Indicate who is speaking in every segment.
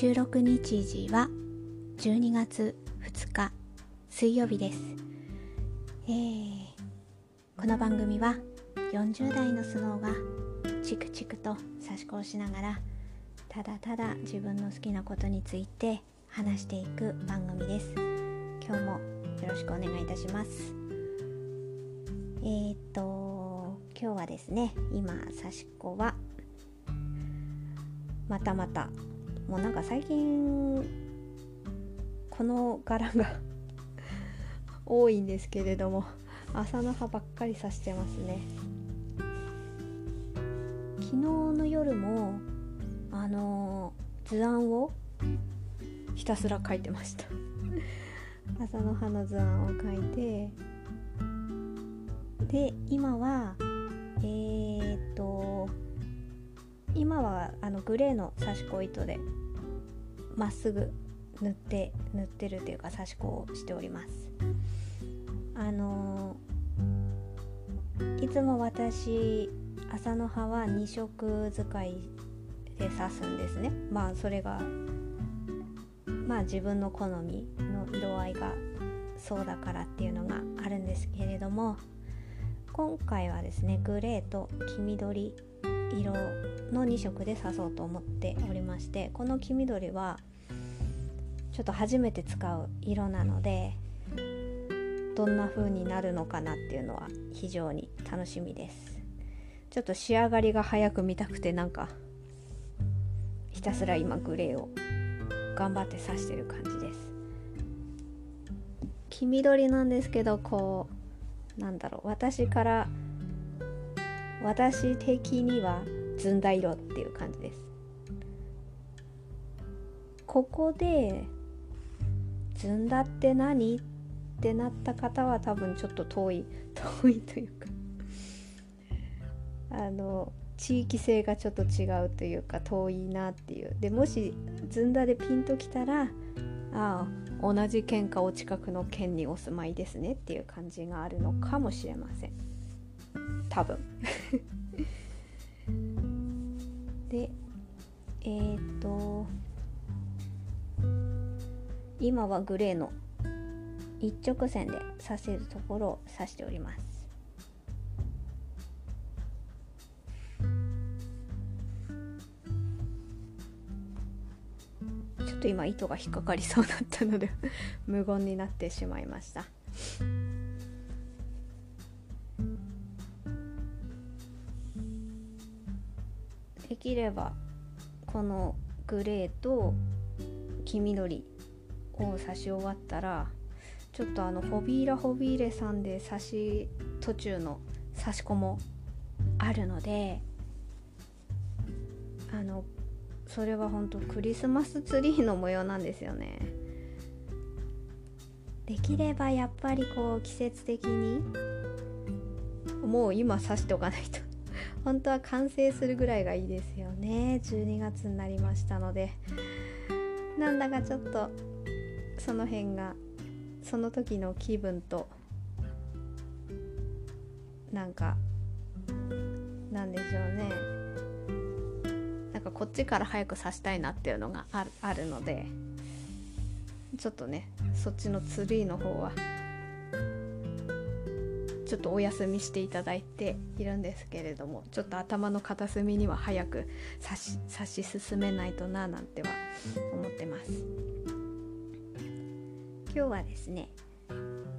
Speaker 1: 収録日時は12月2日水曜日です、えー、この番組は40代のスノーがチクチクと差し子をしながらただただ自分の好きなことについて話していく番組です。今日もよろしくお願いいたします。えー、っと今日はですね今差し子はまたまたもうなんか最近この柄が 多いんですけれども朝の葉ばっかりさしてますね。昨日の夜もあの図案をひたすら描いてました。朝の葉の図案を描いてで今はえー、今はあのグレーの刺し子糸でまっすぐ塗って塗ってるというか刺し子をしております。あのー、いつも私朝の葉は2色使いで刺すんですね。まあそれがまあ自分の好みの色合いがそうだからっていうのがあるんですけれども今回はですねグレーと黄緑色の2色で刺そうと思っておりましてこの黄緑はちょっと初めて使う色なのでどんな風になるのかなっていうのは非常に楽しみです。ちょっと仕上がりが早く見たくてなんかひたすら今グレーを頑張って刺してる感じです。黄緑なんですけどこうなんだろう私から私的にはずんだ色っていう感じです。ここでずんだって何ってなった方は多分ちょっと遠い遠いというかあの地域性がちょっと違うというか遠いなっていう。でもしずんだでピンときたらああ同じ県かお近くの県にお住まいですねっていう感じがあるのかもしれません。多分。でえー、っと今はグレーの一直線で刺せるところを刺しております。ちょっと今糸が引っかかりそうだったので 無言になってしまいました。きればこのグレーと黄緑を刺し終わったらちょっとあのホビーラホビーレさんで刺し途中の刺し子もあるのであのそれは本当クリスマスツリーの模様なんですよね。できればやっぱりこう季節的にもう今刺しておかないと本当は完成するぐらいがいいですよね。12月になりましたので。なんだかちょっとその辺がその時の気分となんかなんでしょうね。なんかこっちから早く刺したいなっていうのがあるあるのでちょっとねそっちのツリーの方はちょっとお休みしていただいているんですけれどもちょっと頭の片隅には早く刺し刺し進めないとななんては思ってます。今日はですね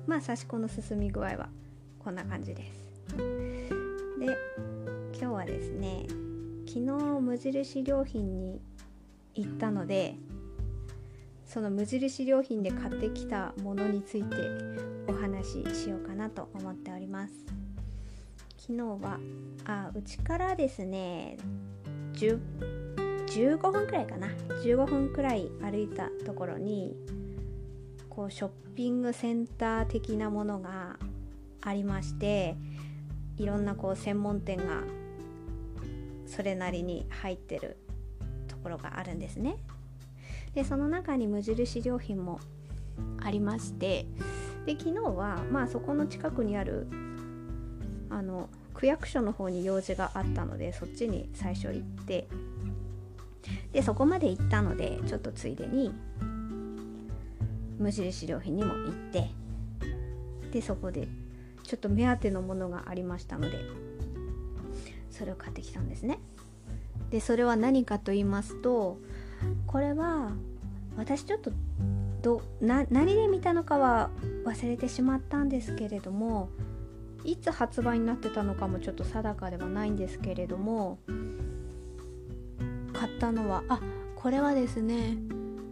Speaker 1: まあ刺し子の進み具合はこんな感じです。で今日はですね昨日無印良品に行ったのでその無印良品で買ってきたものについてお話ししようかなと思っております。昨日はあうちからですね15分くらいかな。15分くらい歩いたところにこうショッピングセンター的なものがありましていろんなこう専門店がそれなりに入ってるところがあるんですね。でその中に無印良品もありましてで昨日はまあそこの近くにあるあの区役所の方に用事があったのでそっちに最初行ってでそこまで行ったのでちょっとついでに無印良品にも行ってでそこでちょっと目当てのものがありましたのでそれを買ってきたんですね。でそれは何かと言いますとこれは私ちょっとどな何で見たのかは忘れてしまったんですけれどもいつ発売になってたのかもちょっと定かではないんですけれども買ったのはあこれはですね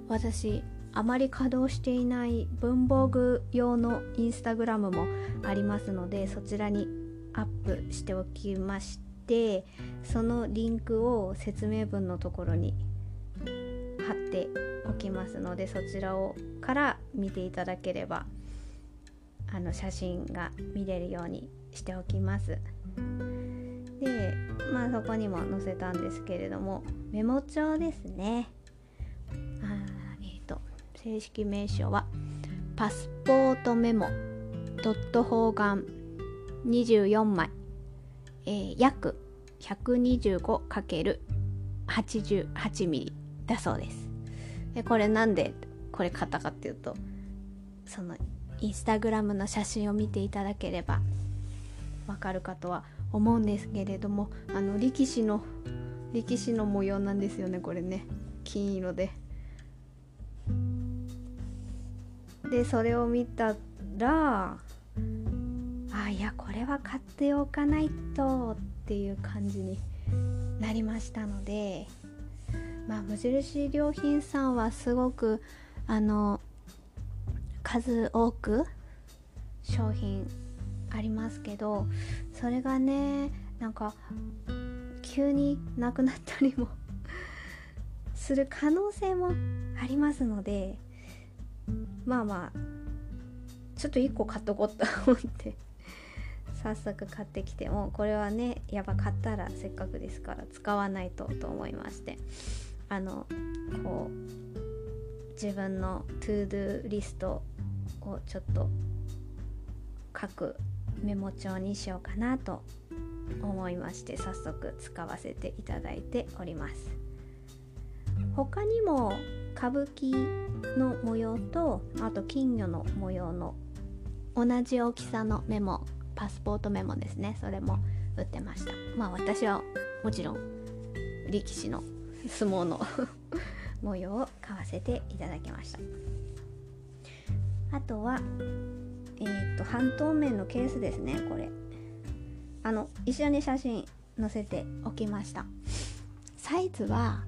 Speaker 1: 私あまり稼働していない文房具用のインスタグラムもありますのでそちらにアップしておきましてそのリンクを説明文のところに貼っておきますのでそちらをから見ていただければあの写真が見れるようにしておきます。でまあそこにも載せたんですけれどもメモ帳ですね。あえっ、ー、と正式名称はパスポートメモドット方眼24枚、えー、約 125×88mm だそうです。でこれなんで？これ買ったかっていうとそのインスタグラムの写真を見ていただければわかるかとは思うんですけれどもあの力士の力士の模様なんですよねこれね金色で。でそれを見たらあいやこれは買っておかないとっていう感じになりましたのでまあ無印良品さんはすごくあの数多く商品ありますけどそれがねなんか急になくなったりも する可能性もありますのでまあまあちょっと1個買っとこうと思って早速買ってきてもこれはねやっぱ買ったらせっかくですから使わないとと思いまして。あのこう自分のトゥードゥリストをちょっと書くメモ帳にしようかなと思いまして早速使わせていただいております。他にも歌舞伎の模様とあと金魚の模様の同じ大きさのメモパスポートメモですね。それも売ってました。まあ私はもちろん力士の相撲の 模様を買わせていただきました。あとはえー、っと半透明のケースですねこれ。あの一緒に写真載せておきました。サイズは、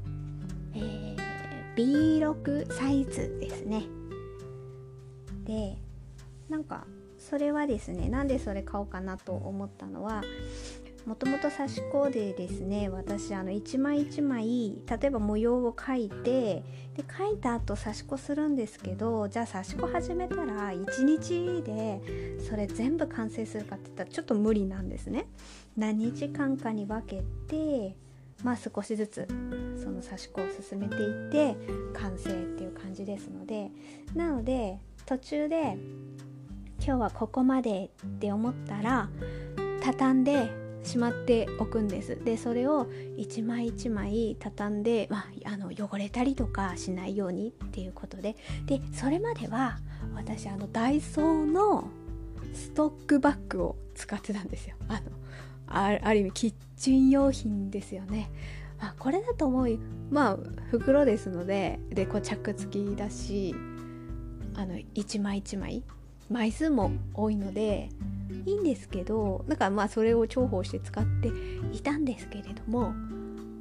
Speaker 1: えー、B6 サイズですね。でなんかそれはですねなんでそれ買おうかなと思ったのはもともと刺し子でですね私あの一枚一枚例えば模様を描いてで描いた後刺し子するんですけどじゃあ刺し子始めたら1日でそれ全部完成するかって言ったらちょっと無理なんですね。何日間かに分けてまあ少しずつその刺し子を進めていって完成っていう感じですのでなので途中で今日はここまでって思ったら畳んでしまっておくんです。でそれを一枚一枚畳んで、まあ、あの汚れたりとかしないようにっていうことで。でそれまでは私あのダイソーのストックバッグを使ってたんですよ。あのある意味キッチン用品ですよね。あこれだと思うまあ袋ですのででこう着付きだしあの一枚一枚枚数も多いのでいいんですけどなんかまあそれを重宝して使っていたんですけれども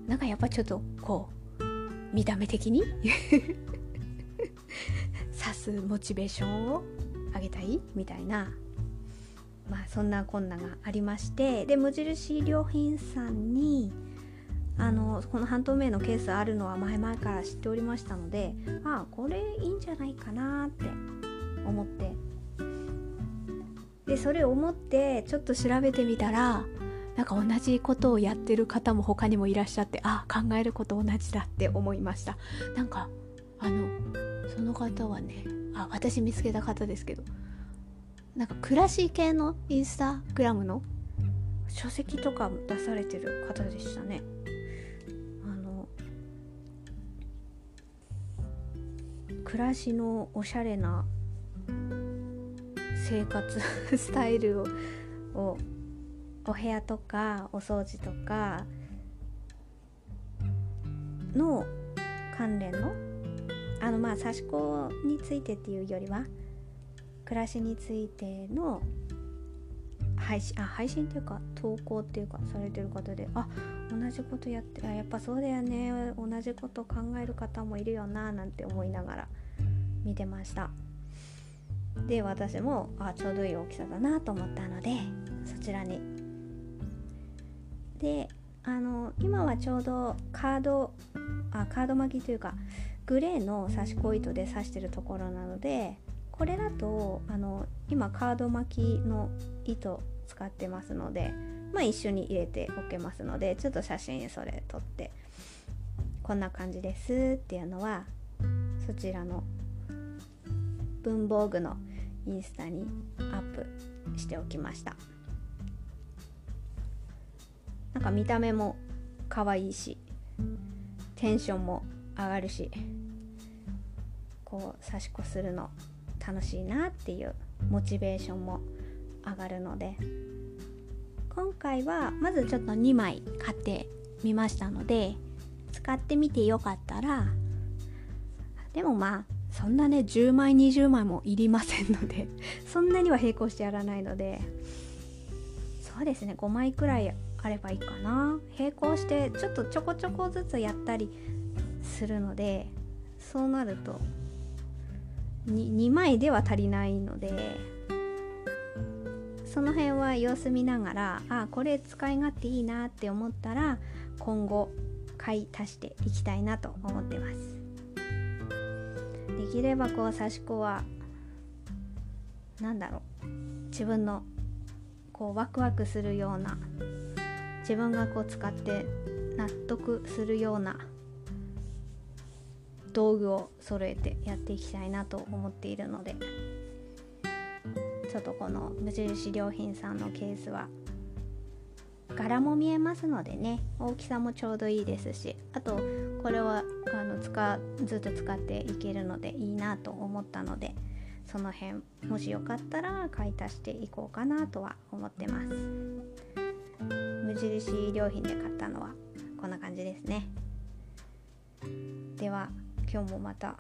Speaker 1: なんかやっぱちょっとこう見た目的に 刺すモチベーションを上げたいみたいなまあそんなこんながありましてで無印良品さんにあのこの半透明のケースあるのは前々から知っておりましたのでああこれいいんじゃないかなって思ってでそれを思ってちょっと調べてみたらなんか同じことをやってる方も他にもいらっしゃってあ考えること同じだって思いました。なんかあのその方はねあ私見つけた方ですけどなんか暮らし系のインスタグラムの書籍とか出されてる方でしたね。あの暮らしのおしゃれな生活 スタイルををお部屋とかお掃除とかの関連のあのまあ刺し子についてっていうよりは暮らしについての配信あ配信っていうか投稿っていうかされてる方であ同じことやってあやっぱそうだよね同じこと考える方もいるよななんて思いながら見てました。で私もあちょうどいい大きさだなと思ったのでそちらに。であの今はちょうどカードあカード巻きというかグレーの刺し子糸で刺してるところなのでこれだとあの今カード巻きの糸使ってますので、まあ、一緒に入れておけますのでちょっと写真それ撮ってこんな感じですっていうのはそちらの文房具のインスタにアップしておきました。なんか見た目も可愛いしテンションも上がるしこう差し子するの楽しいなっていうモチベーションも上がるので今回はまずちょっと2枚買ってみましたので使ってみてよかったらでもまあそんなね10枚20枚もいりませんので そんなには並行してやらないので。そうですね5枚くらいあればいいかな。並行してちょっとちょこちょこずつやったりするのでそうなると 2, 2枚では足りないのでその辺は様子見ながらあこれ使い勝手いいなって思ったら今後買い足していきたいなと思ってます。できればこう刺し子は何だろう。自分のこうワクワクするような自分がこう使って納得するような道具を揃えてやっていきたいなと思っているのでちょっとこの無印良品さんのケースは柄も見えますのでね大きさもちょうどいいですしあとこれはあの使ずっと使っていけるのでいいなと思ったのでその辺もしよかったら買い足していこうかなとは思ってます。無印良品で買ったのはこんな感じですね。では今日もまた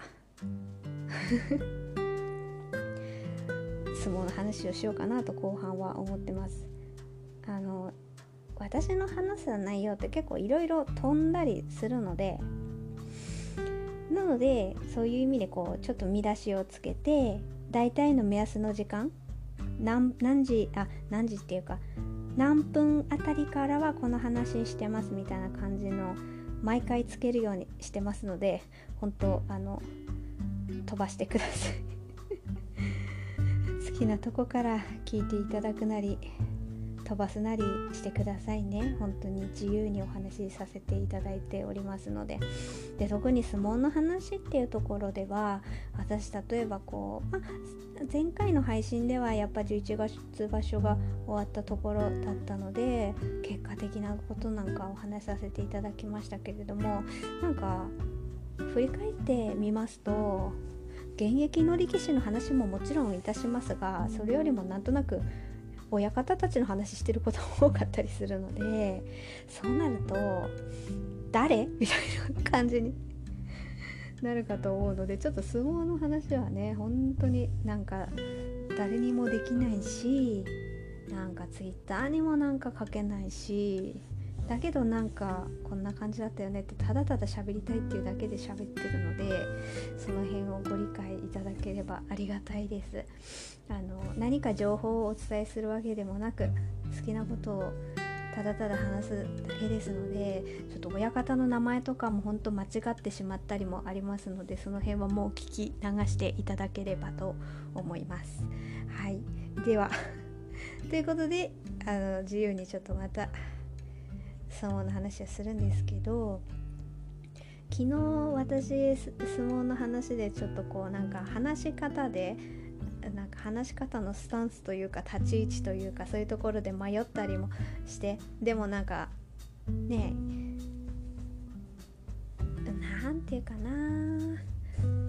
Speaker 1: 相撲の話をしようかなと後半は思ってます。あの私の話す内容って結構いろいろ飛んだりするのでなのでそういう意味でこうちょっと見出しをつけて大体の目安の時間何何時あ何時っていうか何分あたりからはこの話してますみたいな感じの毎回つけるようにしてますので本当あの飛ばしてください。好きなとこから聞いていただくなり飛ばすなりしてくださいね。本当に自由にお話しさせていただいておりますので。で特に相撲の話っていうところでは私例えばこう、ま前回の配信ではやっぱ11月場所が終わったところだったので結果的なことなんかお話しさせていただきましたけれどもなんか振り返ってみますと現役の力士の話ももちろんいたしますがそれよりもなんとなく親方たちの話してることも多かったりするのでそうなると誰？みたいな感じに なるかと思うのでちょっと相撲の話はね本当になんか誰にもできないしなんか twitter にもなんか書けないしだけどなんかこんな感じだったよねってただただ喋りたいっていうだけで喋ってるのでその辺をご理解いただければありがたいです。あの何か情報をお伝えするわけでもなく好きなことをただただ話すだけですのでちょっと親方の名前とかも本当間違ってしまったりもありますのでその辺はもう聞き流していただければと思います。はい。では ということであの自由にちょっとまた相撲の話をするんですけど昨日私相撲の話でちょっとこうなんか話し方でなんか話し方のスタンスというか立ち位置というかそういうところで迷ったりもしてでもなんかねなんていうかな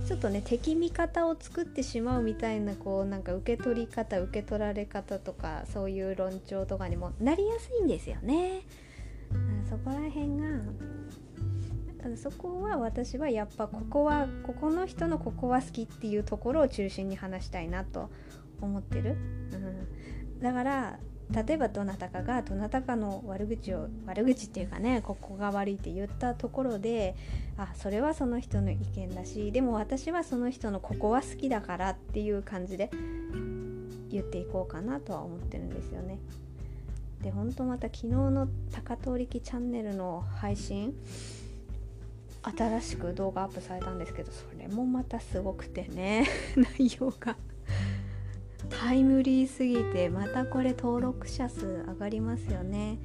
Speaker 1: ちょっとね敵味方を作ってしまうみたいなこうなんか受け取り方受け取られ方とかそういう論調とかにもなりやすいんですよね。そこら辺がそこは私はやっぱここはここの人のここは好きっていうところを中心に話したいなと思ってる、うん、だから例えばどなたかがどなたかの悪口を悪口っていうかねここが悪いって言ったところであそれはその人の意見だしでも私はその人のここは好きだからっていう感じで言っていこうかなとは思ってるんですよね。で本当また昨日の高通力チャンネルの配信新しく動画アップされたんですけどそれもまたすごくてね 内容が。タイムリーすぎてまたこれ登録者数上がりますよね。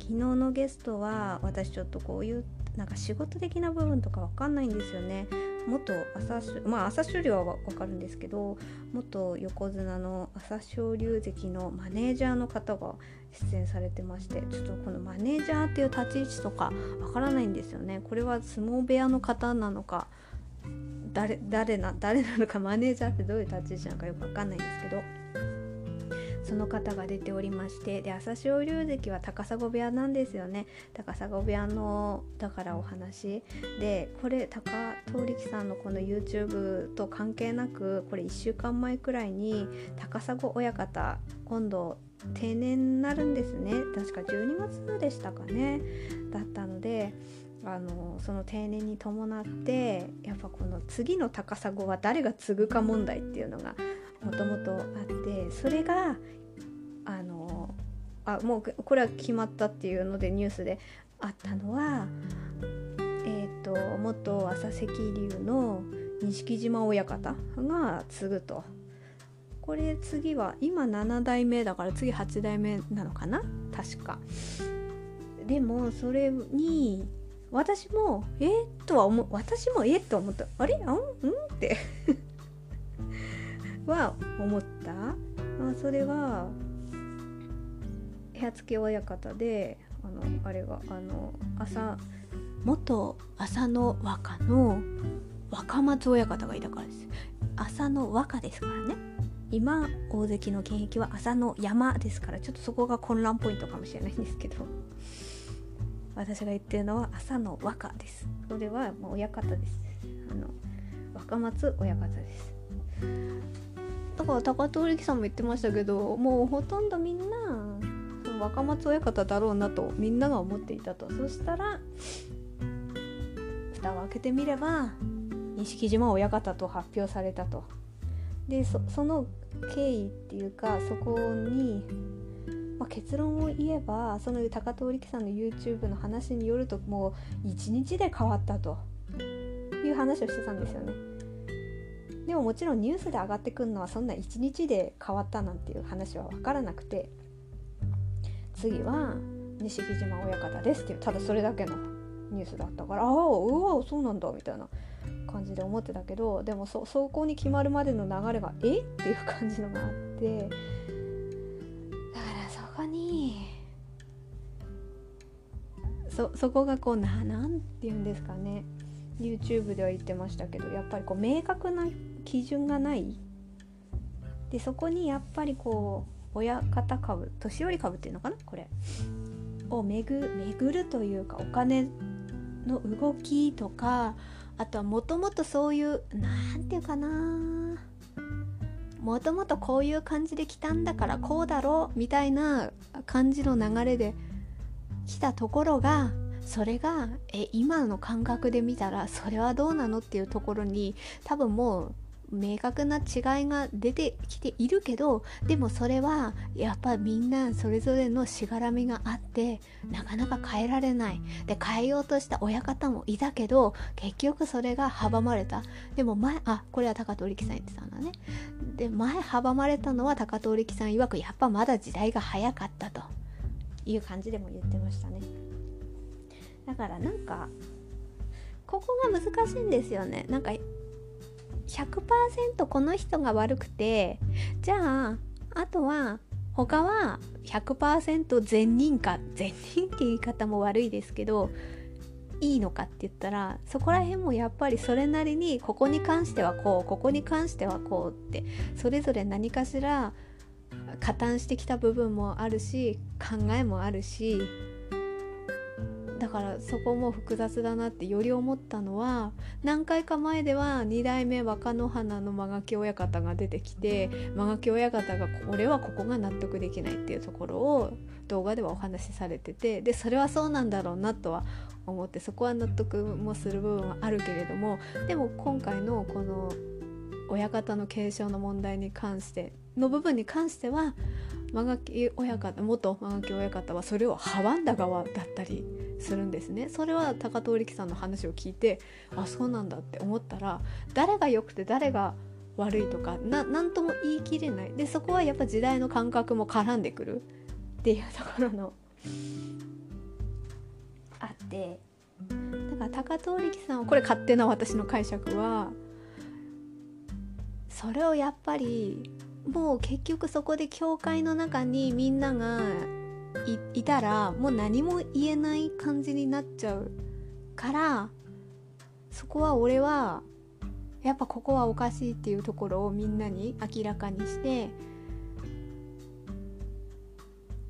Speaker 1: 昨日のゲストは私ちょっとこういうなんか仕事的な部分とかわかんないんですよね。元朝まあ朝青龍は分かるんですけど元横綱の朝青龍関のマネージャーの方が出演されてましてちょっとこのマネージャーっていう立ち位置とかわからないんですよね。これは相撲部屋の方なのか誰誰な誰なのかマネージャーってどういう立ち位置なのかよくわかんないんですけどその方が出ておりましてで朝青龍関は高砂部屋なんですよね。高砂部屋のだからお話。でこれ高通力さんのこの YouTube と関係なくこれ1週間前くらいに高砂親方今度定年になるんですね。確か12月でしたかね。だったのであのその定年に伴ってやっぱこの次の高砂は誰が継ぐか問題っていうのがもともとあってそれがあのあもうこれは決まったっていうのでニュースであったのはえっ、ー、と元朝赤龍の錦島親方が継ぐと。これ次は今7代目だから次8代目なのかな？確か。でもそれに私もえっとは思う私もえっと思った。あれ？あん？ん？って。は思った、あ、それは部付親方であのあれがあの朝元浅野和歌の若松親方がいたからです。浅野和歌ですからね。今大関の現役は浅野山ですからちょっとそこが混乱ポイントかもしれないんですけど。私が言ってるのは浅野和歌です。それはもう親方です。あの若松親方です。だから高通力さんも言ってましたけどもうほとんどみんな若松親方だろうなとみんなが思っていたと。そしたら蓋を開けてみれば錦島親方と発表されたと。でその経緯っていうかそこに、まあ、結論を言えばその高通力さんの YouTube の話によるともう1日で変わったと。いう話をしてたんですよね。でももちろんニュースで上がってくるのはそんな1日で変わったなんていう話は分からなくて。次は錦島親方ですっていうただそれだけのニュースだったからああうわそうなんだみたいな感じで思ってたけどでもそそこに決まるまでの流れがえっていう感じのがあってだからそこにそそこがこうななんて言うんですかね。YouTube では言ってましたけどやっぱりこう明確な基準がない。でそこにやっぱりこう親方株年寄り株っていうのかなこれ。を巡巡るというかお金の動きとかあとはもともとそういう何て言うかな。もともとこういう感じで来たんだからこうだろうみたいな感じの流れで来たところがそれがえ今の感覚で見たらそれはどうなのっていうところに多分もう明確な違いが出てきているけどでもそれはやっぱみんなそれぞれのしがらみがあってなかなか変えられない。で変えようとした親方もいたけど結局それが阻まれた。でも前あこれは高通力さん言ってたんだね。で前阻まれたのは高通力さん曰くやっぱまだ時代が早かったと。いう感じでも言ってましたね。だからなんかここが難しいんですよね。なんか100%この人が悪くてじゃああとは他は100%善人か善人って言い方も悪いですけどいいのかって言ったらそこら辺もやっぱりそれなりにここに関してはこうここに関してはこうってそれぞれ何かしら加担してきた部分もあるし考えもあるしだからそこも複雑だなってより思ったのは何回か前では2代目若乃花の間垣親方が出てきて間垣親方が「俺はここが納得できない」っていうところを動画ではお話しされててでそれはそうなんだろうなとは思ってそこは納得もする部分はあるけれどもでも今回のこの親方の継承の問題に関しての部分に関しては間垣親方元間垣親方はそれを阻んだ側だったりするんですね。それは高通力さんの話を聞いてあそうなんだって思ったら誰が良くて誰が悪いとか何とも言い切れない。でそこはやっぱ時代の感覚も絡んでくる。っていうところのあって。だから高通力さんはこれ勝手な私の解釈はそれをやっぱりもう結局そこで教会の中にみんながいたらもう何も言えない感じになっちゃうからそこは俺はやっぱここはおかしいっていうところをみんなに明らかにして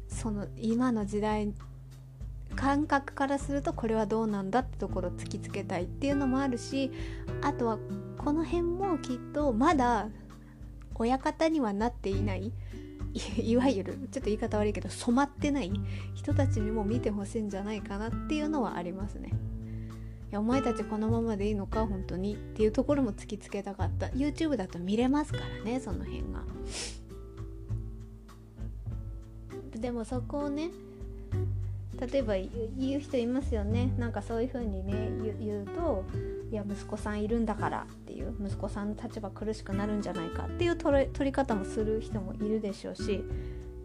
Speaker 1: その今の時代感覚からするとこれはどうなんだってところを突きつけたいっていうのもあるしあとはこの辺もきっとまだ親方にはなっていない いわゆるちょっと言い方悪いけど染まってない人たちにも見てほしいんじゃないかなっていうのはありますね。いやお前たちこのままでいいのか本当にっていうところも突きつけたかった YouTube だと見れますからねその辺がでもそこをね例えば言う人いますよね。なんかそういう風にね言うといや息子さんいるんだからっていう息子さんの立場苦しくなるんじゃないかっていう取り方もする人もいるでしょうし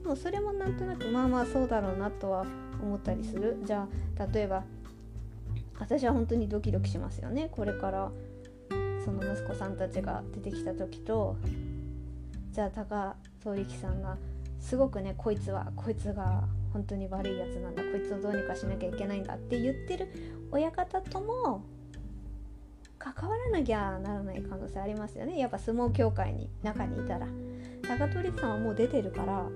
Speaker 1: でもそれもなんとなくまあまあそうだろうなとは思ったりする。じゃあ例えば私は本当にドキドキしますよね。これからその息子さんたちが出てきた時とじゃあ高通力さんがすごくねこいつはこいつが本当に悪いやつなんだ。こいつをどうにかしなきゃいけないんだって言ってる親方とも関わらなきゃならない可能性ありますよね。やっぱ相撲協会に中にいたら。高取さんはもう出てるから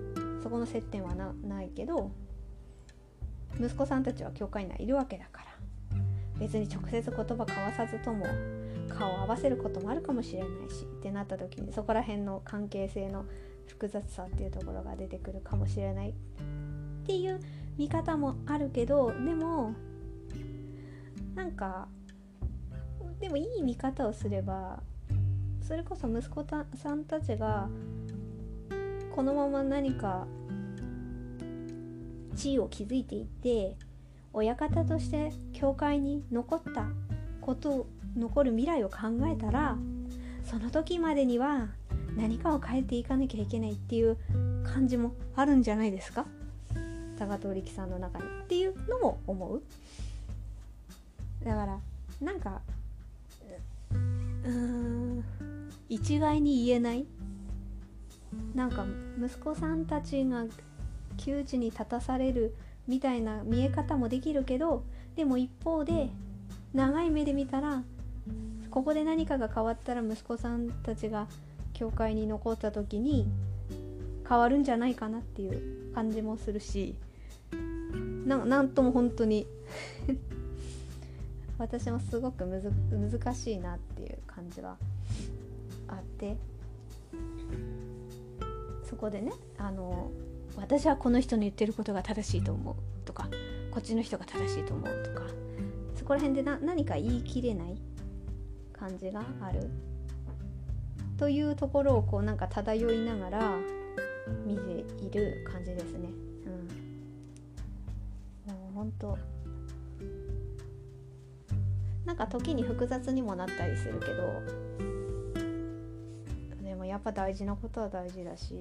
Speaker 1: そこの接点はないけど息子さんたちは教会にはいるわけだから。別に直接言葉交わさずとも顔を合わせることもあるかもしれないしってなった時にそこら辺の関係性の複雑さっていうところが出てくるかもしれない。っていう見方もあるけどでもなんかでもいい見方をすればそれこそ息子さんたちがこのまま何か地位を築いていって親方として教会に残ったこと残る未来を考えたらその時までには何かを変えていかなきゃいけないっていう感じもあるんじゃないですか？高遠力さんの中にっていうのも思う。だからなんかうん一概に言えない。なんか息子さんたちが窮地に立たされるみたいな見え方もできるけどでも一方で長い目で見たらここで何かが変わったら息子さんたちが教会に残った時に変わるんじゃないかなっていう感じもするし。なんとも本当に。私もすごくむず難しいなっていう感じはあって。そこでねあの私はこの人の言ってることが正しいと思うとかこっちの人が正しいと思うとかそこら辺でな何か言い切れない感じがある。というところをこうなんか漂いながら見ている感じですね。うん、本当。なんか時に複雑にもなったりするけどでもやっぱ大事なことは大事だし。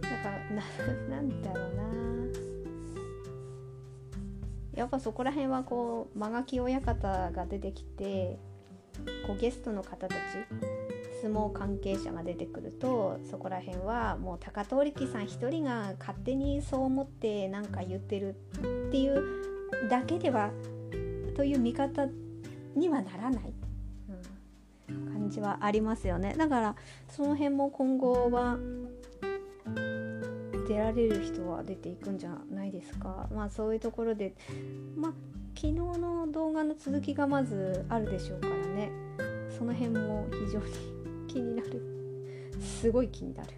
Speaker 1: だからな なんだろうな。やっぱそこら辺はこう間垣親方が出てきてこうゲストの方たち相撲関係者が出てくるとそこら辺はもう高遠力さん一人が勝手にそう思って何か言ってるっていうだけではという見方にはならない、うん、感じはありますよね。だからその辺も今後は出られる人は出ていくんじゃないですか。まあそういうところでまあ昨日の動画の続きがまずあるでしょうからね。その辺も非常に気になる。すごい気になる。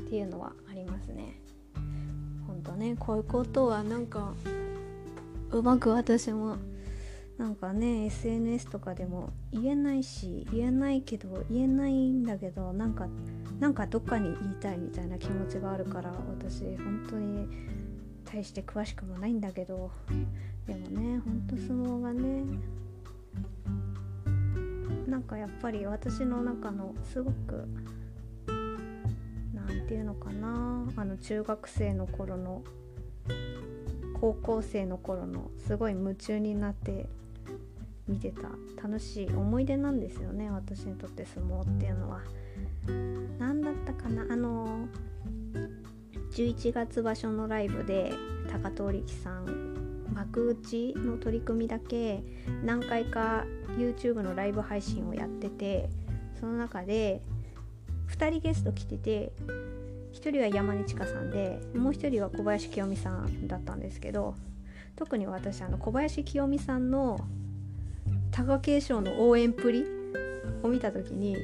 Speaker 1: っていうのはありますね。ほんとねこういうことはなんかうまく私もなんかね SNS とかでも言えないし言えないけど言えないんだけどなんかなんかどっかに言いたいみたいな気持ちがあるから私本当に大して詳しくもないんだけど。でもねほんと相撲がねなんかやっぱり私の中のすごく何て言うのかなあの中学生の頃の高校生の頃のすごい夢中になって見てた楽しい思い出なんですよね私にとって相撲っていうのは。何だったかなあの11月場所のライブで高遠力さん幕内の取り組みだけ何回か YouTube のライブ配信をやっててその中で2人ゲスト来てて1人は山根千佳さんでもう1人は小林清美さんだったんですけど特に私あの小林清美さんの貴景勝の応援プリを見た時に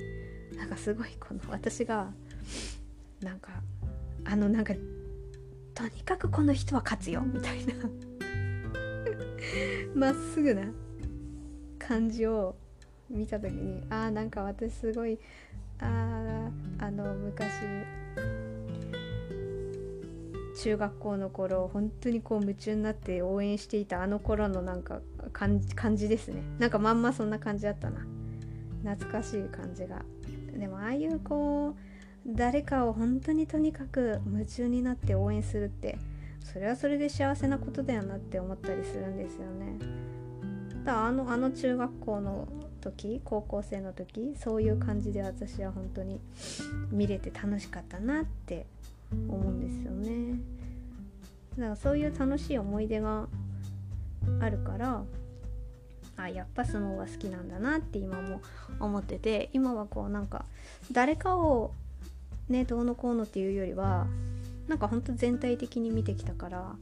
Speaker 1: なんかすごいこの私がなんかあのなんかとにかくこの人は勝つよみたいな。まっすぐな感じを見た時にああなんか私すごいああの昔中学校の頃本当にこう夢中になって応援していたあの頃のなんか感じ感じですね。なんかまんまそんな感じだったな。懐かしい感じが。でもああいうこう誰かを本当にとにかく夢中になって応援するってそれはそれで幸せなことだよなって思ったりするんですよね。だあのあの中学校の時高校生の時そういう感じで私は本当に見れて楽しかったなって思うんですよね。だからそういう楽しい思い出があるからあやっぱ相撲が好きなんだなって今も思ってて今はこうなんか誰かをねどうのこうのっていうよりはなんかほんと全体的に見てきたから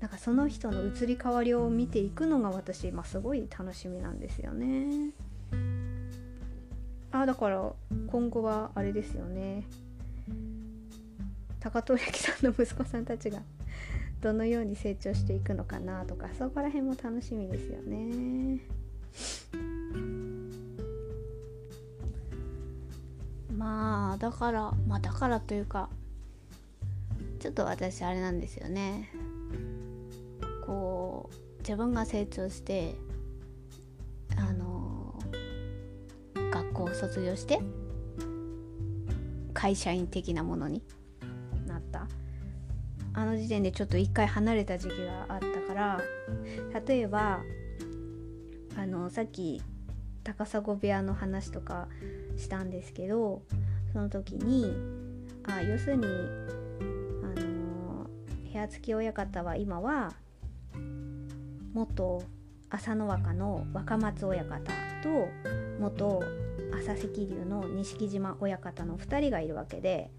Speaker 1: なんかその人の移り変わりを見ていくのが私今すごい楽しみなんですよね。あだから今後はあれですよね高遠焼さんの息子さんたちが どのように成長していくのかなとかそこら辺も楽しみですよね。まあだからまあだからというかちょっと私あれなんですよね。こう自分が成長してあの学校を卒業して会社員的なものになった。あの時点でちょっと一回離れた時期があったから例えばあのさっき高砂部屋の話とかしたんですけどその時にあ要するに、部屋付き親方は今は元朝の若の若松親方と元朝赤龍の錦島親方の2人がいるわけで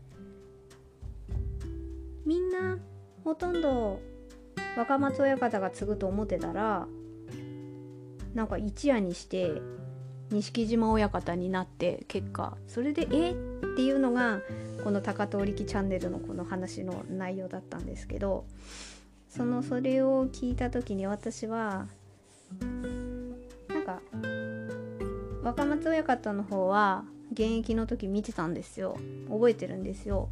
Speaker 1: みんなほとんど若松親方が継ぐと思ってたらなんか一夜にして錦島親方になって結果それでえ？っていうのがこの高遠力チャンネルのこの話の内容だったんですけどそのそれを聞いた時に私はなんか若松親方の方は現役の時見てたんですよ。覚えてるんですよ。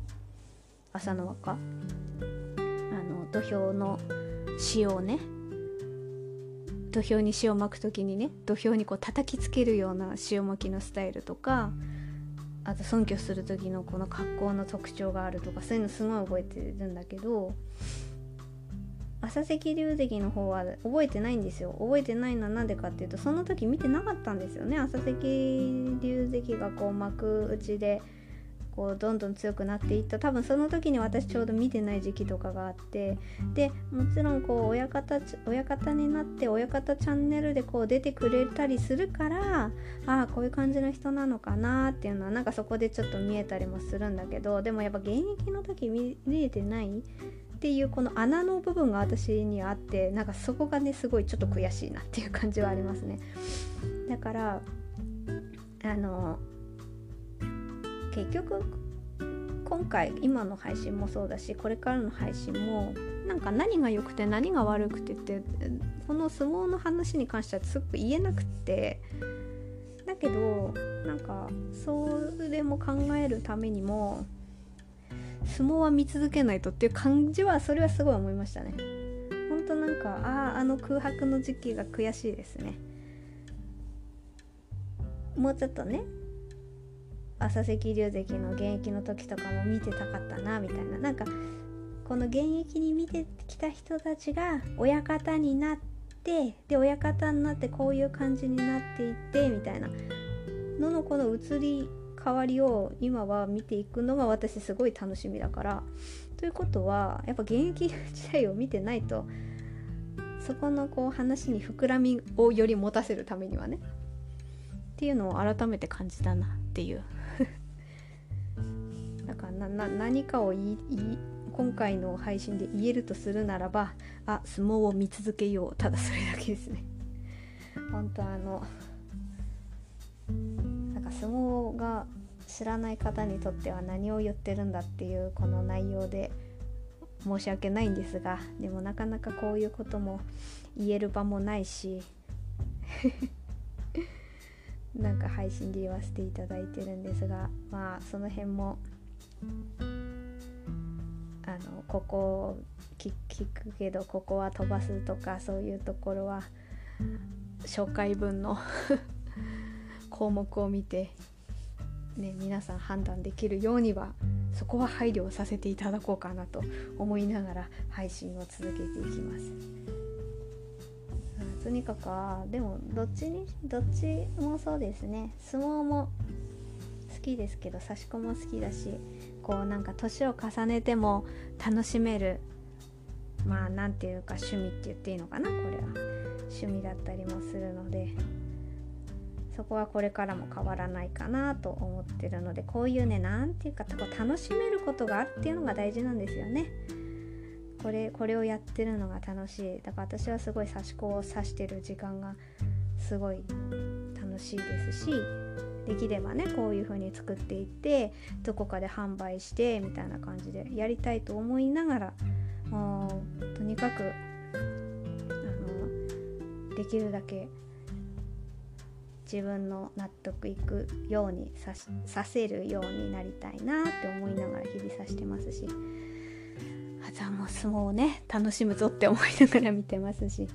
Speaker 1: 朝の若。あの土俵の塩をね。土俵に塩巻く時にね土俵にこう叩きつけるような塩巻きのスタイルとかあと尊虚する時のこの格好の特徴があるとかそういうのすごい覚えてるんだけど朝関龍関の方は覚えてないんですよ。覚えてないのは何でかっていうとその時見てなかったんですよね。朝関龍関がこう幕内でこうどんどん強くなっていった。多分その時に私ちょうど見てない時期とかがあって。でもちろんこう親方親方になって親方チャンネルでこう出てくれたりするからああこういう感じの人なのかなっていうのはなんかそこでちょっと見えたりもするんだけどでもやっぱ現役の時見れてない。っていうこの穴の部分が私にあってなんかそこがねすごいちょっと悔しいなっていう感じはありますね。だからあの結局今回今の配信もそうだしこれからの配信もなんか何が良くて何が悪くてってこの相撲の話に関してはすごく言えなくって。だけどなんかそれも考えるためにも相撲は見続けないとっていう感じはそれはすごい思いましたね。ほんとなんかあああの空白の時期が悔しいですね。もうちょっとね朝関龍関の現役の時とかも見てたかったなみたいななんかこの現役に見てきた人たちが親方になってで親方になってこういう感じになっていってみたいなののこの移り変わりを今は見ていくのが私すごい楽しみだからということはやっぱ現役時代を見てないとそこのこう話に膨らみをより持たせるためにはね。っていうのを改めて感じたなっていう。からな何かを言い今回の配信で言えるとするならばあ相撲を見続けよう。ただそれだけですね。本当あのなんか相撲が知らない方にとっては何を言ってるんだっていうこの内容で申し訳ないんですがでもなかなかこういうことも言える場もないし なんか配信で言わせていただいてるんですがまあその辺もあのここ聞くけどここは飛ばすとかそういうところは紹介文の 項目を見て、ね、皆さん判断できるようにはそこは配慮をさせていただこうかなと思いながら配信を続けていきます。とにかくでもどっちにどっちもそうですね相撲も好きですけど刺し子も好きだしこうなんか年を重ねても楽しめるまあ何て言うか趣味って言っていいのかなこれは趣味だったりもするのでそこはこれからも変わらないかなと思ってるのでこういうね何て言うか楽しめることがあるっていうのが大事なんですよね。これこれをやってるのが楽しいだから私はすごい刺し子を刺してる時間がすごい楽しいですしできればねこういう風に作っていってどこかで販売してみたいな感じでやりたいと思いながらもうとにかくあのできるだけ自分の納得いくようにさせるようになりたいなって思いながら日々さしてますし。あじゃあもう相撲をね楽しむぞって思いながら見てますし、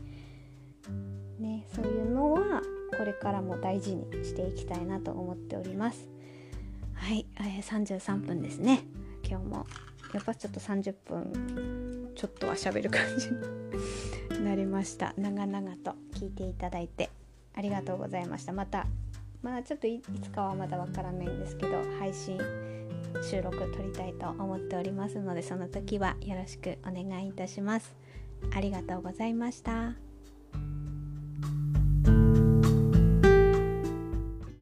Speaker 1: ね、そういうのはこれからも大事にしていきたいなと思っております。はい、えー、33分ですね。今日もやっぱちょっと30分ちょっとは喋る感じになりました。長々と聞いていただいて。ありがとうございました。またまあちょっといつかはまだわからないんですけど配信収録撮りたいと思っておりますのでその時はよろしくお願いいたします。ありがとうございました。